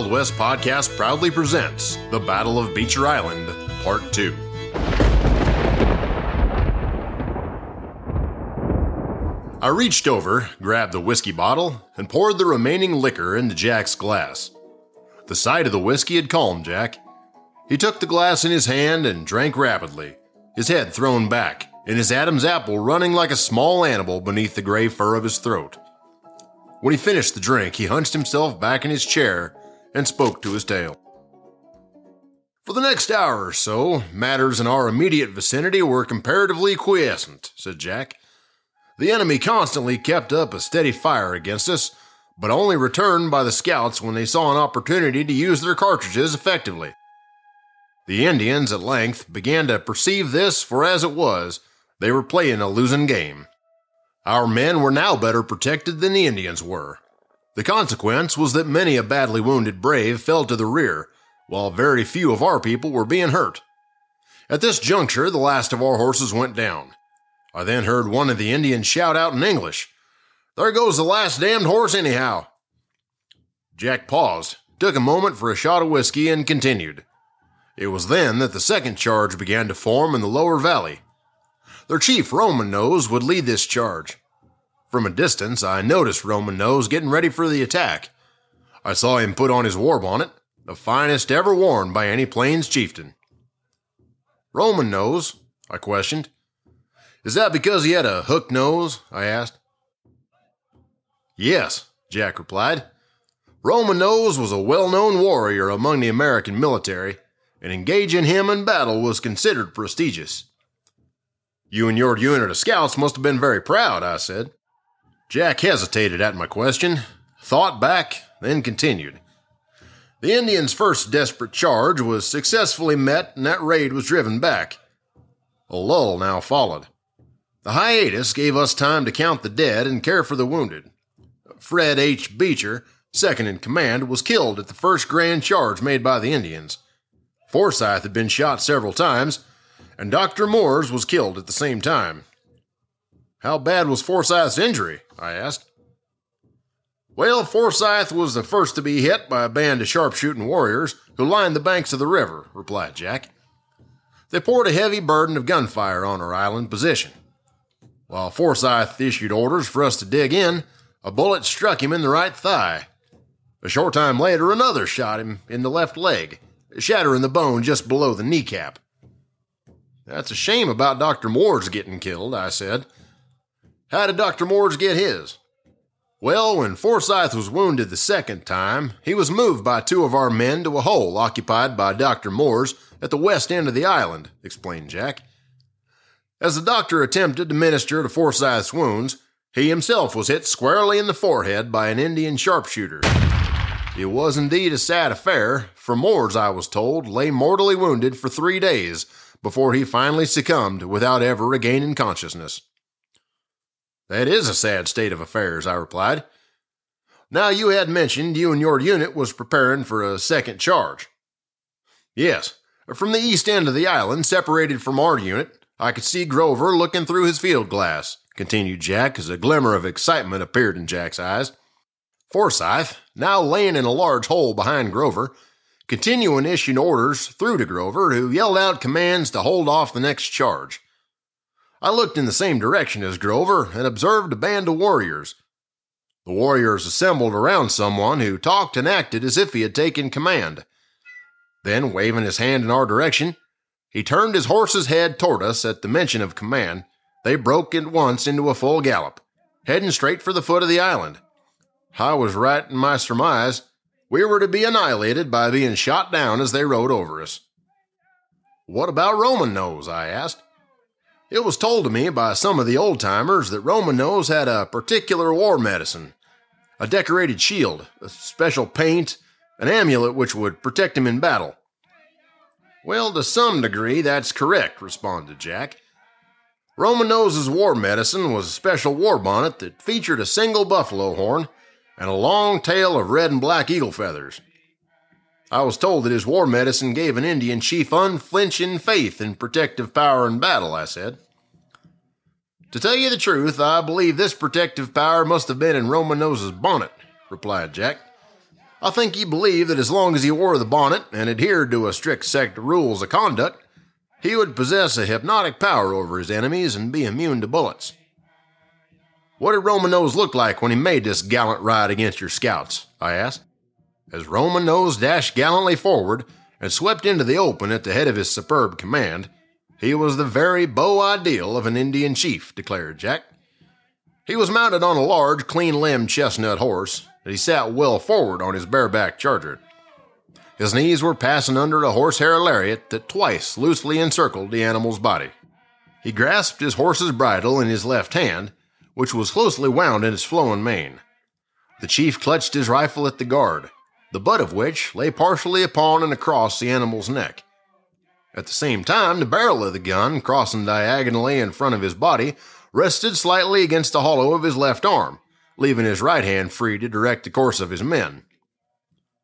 Wild West podcast proudly presents The Battle of Beecher Island, Part 2. I reached over, grabbed the whiskey bottle, and poured the remaining liquor into Jack's glass. The sight of the whiskey had calmed Jack. He took the glass in his hand and drank rapidly, his head thrown back, and his Adam's apple running like a small animal beneath the gray fur of his throat. When he finished the drink, he hunched himself back in his chair and spoke to his tale. For the next hour or so, matters in our immediate vicinity were comparatively quiescent, said Jack. The enemy constantly kept up a steady fire against us, but only returned by the scouts when they saw an opportunity to use their cartridges effectively. The Indians at length began to perceive this for as it was, they were playing a losing game. Our men were now better protected than the Indians were. The consequence was that many a badly wounded brave fell to the rear, while very few of our people were being hurt. At this juncture, the last of our horses went down. I then heard one of the Indians shout out in English, There goes the last damned horse, anyhow. Jack paused, took a moment for a shot of whiskey, and continued. It was then that the second charge began to form in the lower valley. Their chief, Roman Nose, would lead this charge. From a distance, I noticed Roman Nose getting ready for the attack. I saw him put on his war bonnet, the finest ever worn by any Plains chieftain. Roman Nose? I questioned. Is that because he had a hooked nose? I asked. Yes, Jack replied. Roman Nose was a well known warrior among the American military, and engaging him in battle was considered prestigious. You and your unit of scouts must have been very proud, I said. Jack hesitated at my question, thought back, then continued. The Indians' first desperate charge was successfully met, and that raid was driven back. A lull now followed. The hiatus gave us time to count the dead and care for the wounded. Fred H. Beecher, second in command, was killed at the first grand charge made by the Indians. Forsyth had been shot several times, and Dr. Mooers was killed at the same time. How bad was Forsyth's injury? I asked. Well, Forsyth was the first to be hit by a band of sharpshooting warriors who lined the banks of the river, replied Jack. They poured a heavy burden of gunfire on our island position. While Forsyth issued orders for us to dig in, a bullet struck him in the right thigh. A short time later, another shot him in the left leg, shattering the bone just below the kneecap. That's a shame about Dr. Mooers getting killed, I said. How did Dr. Mooers get his? Well, when Forsyth was wounded the second time, he was moved by two of our men to a hole occupied by Dr. Mooers at the west end of the island, explained Jack. As the doctor attempted to minister to Forsyth's wounds, he himself was hit squarely in the forehead by an Indian sharpshooter. It was indeed a sad affair, for Mooers, I was told, lay mortally wounded for three days before he finally succumbed without ever regaining consciousness. That is a sad state of affairs, I replied. Now, you had mentioned you and your unit was preparing for a second charge. Yes, from the east end of the island, separated from our unit, I could see Grover looking through his field glass, continued Jack as a glimmer of excitement appeared in Jack's eyes. Forsyth, now laying in a large hole behind Grover, continuing issuing orders through to Grover, who yelled out commands to hold off the next charge. I looked in the same direction as Grover and observed a band of warriors. The warriors assembled around someone who talked and acted as if he had taken command. Then, waving his hand in our direction, he turned his horse's head toward us at the mention of command. They broke at once into a full gallop, heading straight for the foot of the island. I was right in my surmise, we were to be annihilated by being shot down as they rode over us. What about Roman Nose? I asked. It was told to me by some of the old timers that Roman Nose had a particular war medicine a decorated shield, a special paint, an amulet which would protect him in battle. Well, to some degree, that's correct, responded Jack. Roman Nose's war medicine was a special war bonnet that featured a single buffalo horn and a long tail of red and black eagle feathers. I was told that his war medicine gave an Indian chief unflinching faith in protective power in battle, I said. To tell you the truth, I believe this protective power must have been in Roman Nose's bonnet, replied Jack. I think he believed that as long as he wore the bonnet and adhered to a strict set of rules of conduct, he would possess a hypnotic power over his enemies and be immune to bullets. What did Roman Nose look like when he made this gallant ride against your scouts? I asked. As Roman Nose dashed gallantly forward and swept into the open at the head of his superb command, he was the very beau ideal of an Indian chief, declared Jack. He was mounted on a large, clean limbed chestnut horse, and he sat well forward on his bareback charger. His knees were passing under a horsehair lariat that twice loosely encircled the animal's body. He grasped his horse's bridle in his left hand which was closely wound in its flowing mane. The chief clutched his rifle at the guard, the butt of which lay partially upon and across the animal's neck. At the same time, the barrel of the gun, crossing diagonally in front of his body, rested slightly against the hollow of his left arm, leaving his right hand free to direct the course of his men.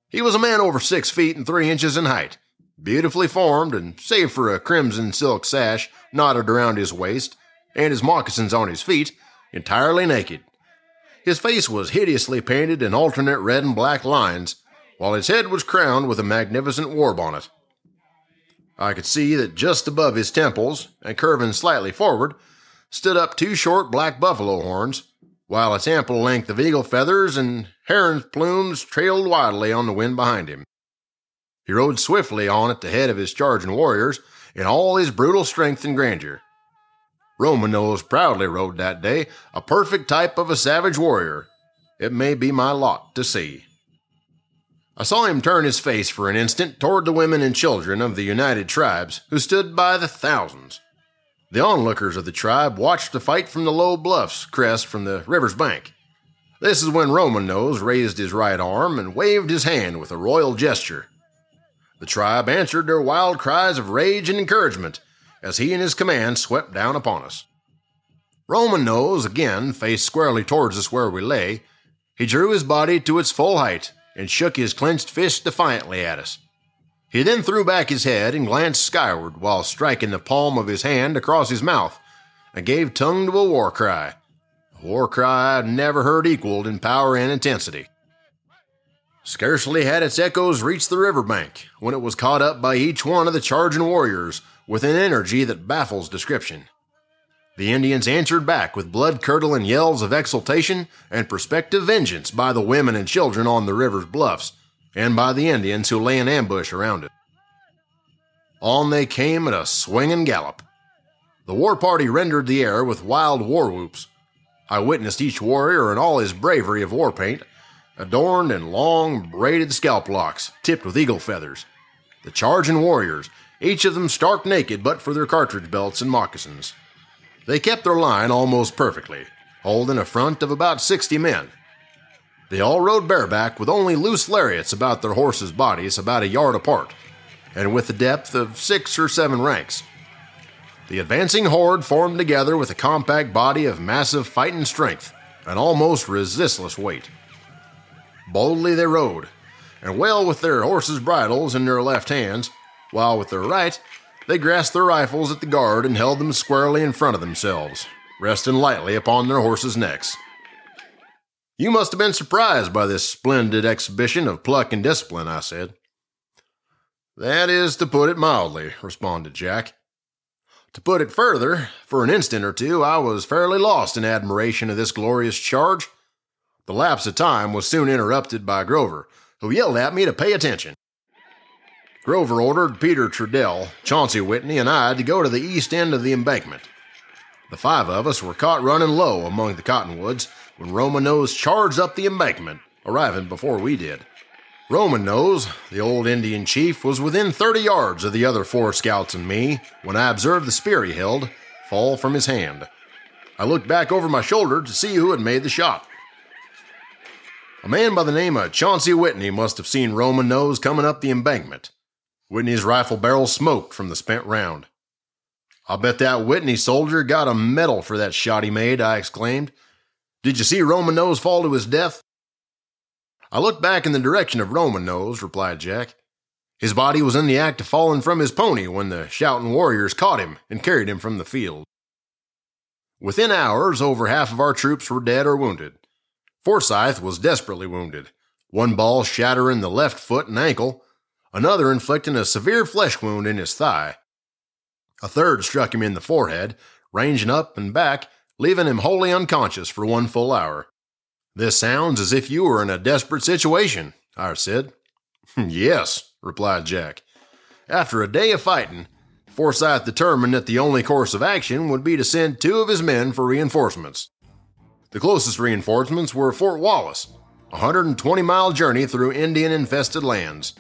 He was a man over six feet and three inches in height, beautifully formed, and save for a crimson silk sash knotted around his waist and his moccasins on his feet, entirely naked. His face was hideously painted in alternate red and black lines, while his head was crowned with a magnificent war bonnet. I could see that just above his temples, and curving slightly forward, stood up two short black buffalo horns, while its ample length of eagle feathers and heron's plumes trailed wildly on the wind behind him. He rode swiftly on at the head of his charging warriors in all his brutal strength and grandeur. Roman Nose proudly rode that day, a perfect type of a savage warrior. It may be my lot to see. I saw him turn his face for an instant toward the women and children of the United Tribes, who stood by the thousands. The onlookers of the tribe watched the fight from the low bluffs crest from the river's bank. This is when Roman Nose raised his right arm and waved his hand with a royal gesture. The tribe answered their wild cries of rage and encouragement as he and his command swept down upon us. Roman Nose again faced squarely towards us where we lay. He drew his body to its full height and shook his clenched fist defiantly at us. He then threw back his head and glanced skyward while striking the palm of his hand across his mouth and gave tongue to a war cry. A war cry I've never heard equaled in power and intensity. Scarcely had its echoes reached the river bank when it was caught up by each one of the charging warriors with an energy that baffles description. The Indians answered back with blood curdling yells of exultation and prospective vengeance by the women and children on the river's bluffs, and by the Indians who lay in ambush around it. On they came at a swinging gallop. The war party rendered the air with wild war whoops. I witnessed each warrior in all his bravery of war paint, adorned in long, braided scalp locks tipped with eagle feathers. The charging warriors, each of them stark naked but for their cartridge belts and moccasins. They kept their line almost perfectly, holding a front of about 60 men. They all rode bareback with only loose lariats about their horses' bodies about a yard apart, and with a depth of six or seven ranks. The advancing horde formed together with a compact body of massive fighting strength and almost resistless weight. Boldly they rode, and well with their horses' bridles in their left hands, while with their right, they grasped their rifles at the guard and held them squarely in front of themselves, resting lightly upon their horses' necks. You must have been surprised by this splendid exhibition of pluck and discipline, I said. That is to put it mildly, responded Jack. To put it further, for an instant or two I was fairly lost in admiration of this glorious charge. The lapse of time was soon interrupted by Grover, who yelled at me to pay attention. Grover ordered Peter Trudell, Chauncey Whitney, and I to go to the east end of the embankment. The five of us were caught running low among the cottonwoods when Roman Nose charged up the embankment, arriving before we did. Roman Nose, the old Indian chief, was within 30 yards of the other four scouts and me when I observed the spear he held fall from his hand. I looked back over my shoulder to see who had made the shot. A man by the name of Chauncey Whitney must have seen Roman Nose coming up the embankment. Whitney's rifle barrel smoked from the spent round. I'll bet that Whitney soldier got a medal for that shot he made, I exclaimed. Did you see Roman Nose fall to his death? I looked back in the direction of Roman Nose, replied Jack. His body was in the act of falling from his pony when the shouting warriors caught him and carried him from the field. Within hours, over half of our troops were dead or wounded. Forsyth was desperately wounded, one ball shattering the left foot and ankle, another inflicting a severe flesh wound in his thigh. A third struck him in the forehead, ranging up and back, leaving him wholly unconscious for one full hour. This sounds as if you were in a desperate situation, I said. Hmm, yes, replied Jack. After a day of fighting, Forsyth determined that the only course of action would be to send two of his men for reinforcements. The closest reinforcements were Fort Wallace, a 120 mile journey through Indian infested lands.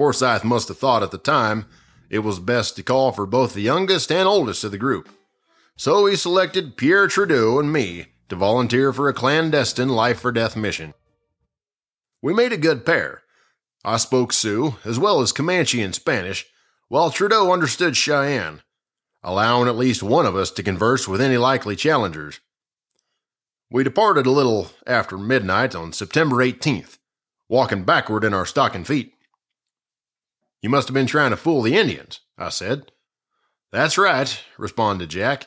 Forsyth must have thought at the time it was best to call for both the youngest and oldest of the group. So he selected Pierre Trudeau and me to volunteer for a clandestine life or death mission. We made a good pair. I spoke Sioux as well as Comanche and Spanish, while Trudeau understood Cheyenne, allowing at least one of us to converse with any likely challengers. We departed a little after midnight on September 18th, walking backward in our stocking feet. You must have been trying to fool the Indians, I said. That's right, responded Jack.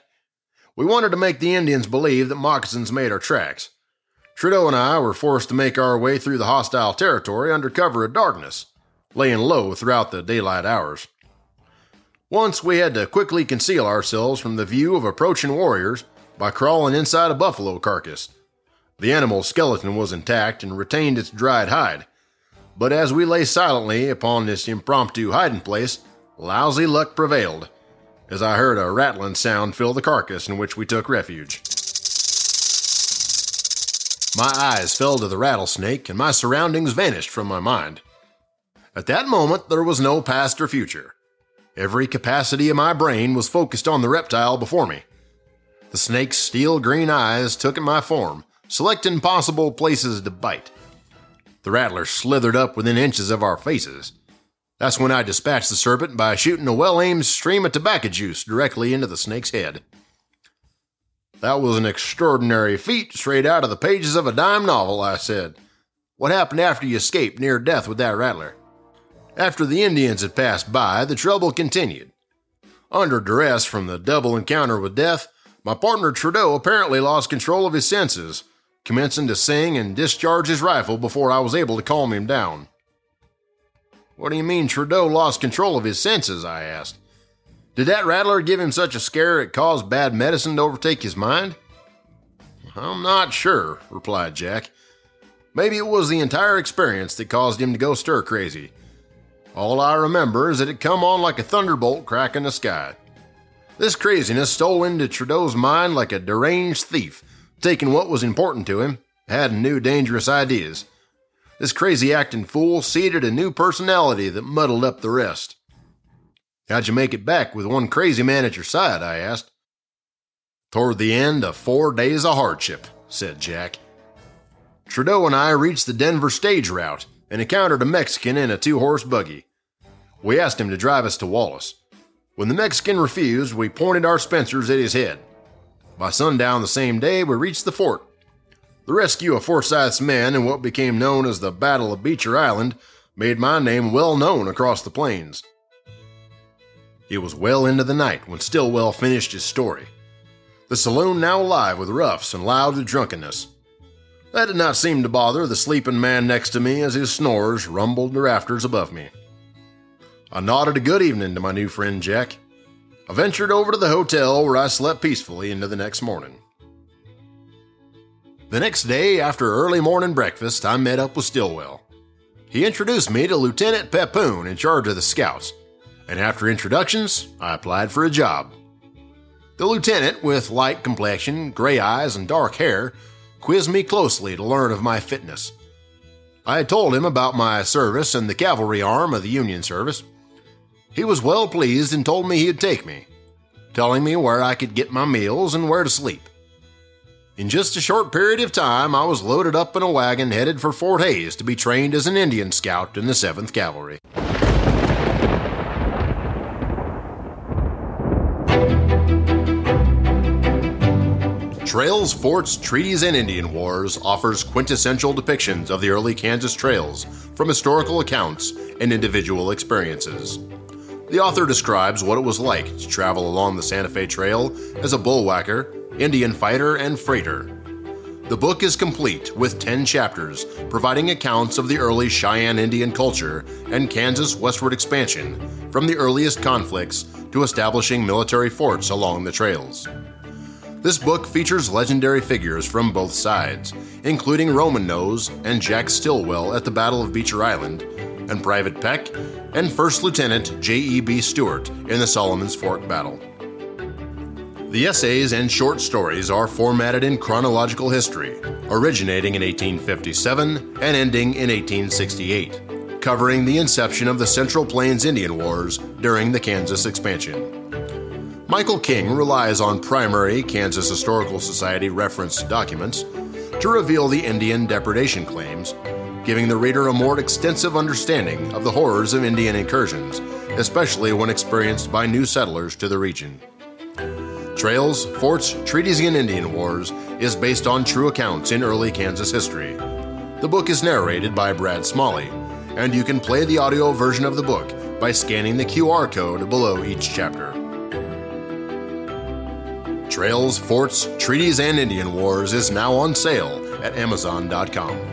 We wanted to make the Indians believe that moccasins made our tracks. Trudeau and I were forced to make our way through the hostile territory under cover of darkness, laying low throughout the daylight hours. Once we had to quickly conceal ourselves from the view of approaching warriors by crawling inside a buffalo carcass. The animal's skeleton was intact and retained its dried hide, but as we lay silently upon this impromptu hiding place, lousy luck prevailed, as I heard a rattling sound fill the carcass in which we took refuge. My eyes fell to the rattlesnake, and my surroundings vanished from my mind. At that moment, there was no past or future. Every capacity of my brain was focused on the reptile before me. The snake's steel green eyes took in my form, selecting possible places to bite. The rattler slithered up within inches of our faces. That's when I dispatched the serpent by shooting a well aimed stream of tobacco juice directly into the snake's head. That was an extraordinary feat straight out of the pages of a dime novel, I said. What happened after you escaped near death with that rattler? After the Indians had passed by, the trouble continued. Under duress from the double encounter with death, my partner Trudeau apparently lost control of his senses, commencing to sing and discharge his rifle before I was able to calm him down. What do you mean Trudeau lost control of his senses? I asked. Did that rattler give him such a scare it caused bad medicine to overtake his mind? I'm not sure, replied Jack. Maybe it was the entire experience that caused him to go stir crazy. All I remember is that it come on like a thunderbolt cracking the sky. This craziness stole into Trudeau's mind like a deranged thief, taking what was important to him, adding new dangerous ideas. This crazy acting fool seeded a new personality that muddled up the rest. How'd you make it back with one crazy man at your side? I asked. Toward the end of four days of hardship, said Jack. Trudeau and I reached the Denver stage route and encountered a Mexican in a two horse buggy. We asked him to drive us to Wallace. When the Mexican refused, we pointed our Spencers at his head. By sundown the same day, we reached the fort. The rescue of Forsyth's men in what became known as the Battle of Beecher Island made my name well known across the plains. It was well into the night when Stilwell finished his story. The saloon now alive with roughs and loud with drunkenness. That did not seem to bother the sleeping man next to me as his snores rumbled the rafters above me. I nodded a good evening to my new friend Jack. I ventured over to the hotel where I slept peacefully into the next morning. The next day, after early morning breakfast, I met up with Stilwell. He introduced me to Lieutenant Pepoon in charge of the scouts and after introductions, I applied for a job. The lieutenant, with light complexion, gray eyes, and dark hair, quizzed me closely to learn of my fitness. I had told him about my service in the cavalry arm of the Union service. He was well pleased and told me he'd take me, telling me where I could get my meals and where to sleep. In just a short period of time, I was loaded up in a wagon headed for Fort Hays to be trained as an Indian scout in the 7th Cavalry. Trails, Forts, Treaties, and Indian Wars offers quintessential depictions of the early Kansas trails from historical accounts and individual experiences. The author describes what it was like to travel along the Santa Fe Trail as a bullwhacker, Indian fighter, and freighter. The book is complete with 10 chapters providing accounts of the early Cheyenne Indian culture and Kansas westward expansion, from the earliest conflicts to establishing military forts along the trails. This book features legendary figures from both sides, including Roman Nose and Jack Stilwell at the Battle of Beecher Island, and Private Peck and First Lieutenant J.E.B. Stuart in the Solomon's Fork Battle. The essays and short stories are formatted in chronological history, originating in 1857 and ending in 1868, covering the inception of the Central Plains Indian Wars during the Kansas expansion. Michael King relies on primary Kansas Historical Society referenced documents to reveal the Indian depredation claims, giving the reader a more extensive understanding of the horrors of Indian incursions, especially when experienced by new settlers to the region. Trails, Forts, Treaties, and Indian Wars is based on true accounts in early Kansas history. The book is narrated by Brad Smalley, and you can play the audio version of the book by scanning the QR code below each chapter. Trails, Forts, Treaties, and Indian Wars is now on sale at Amazon.com.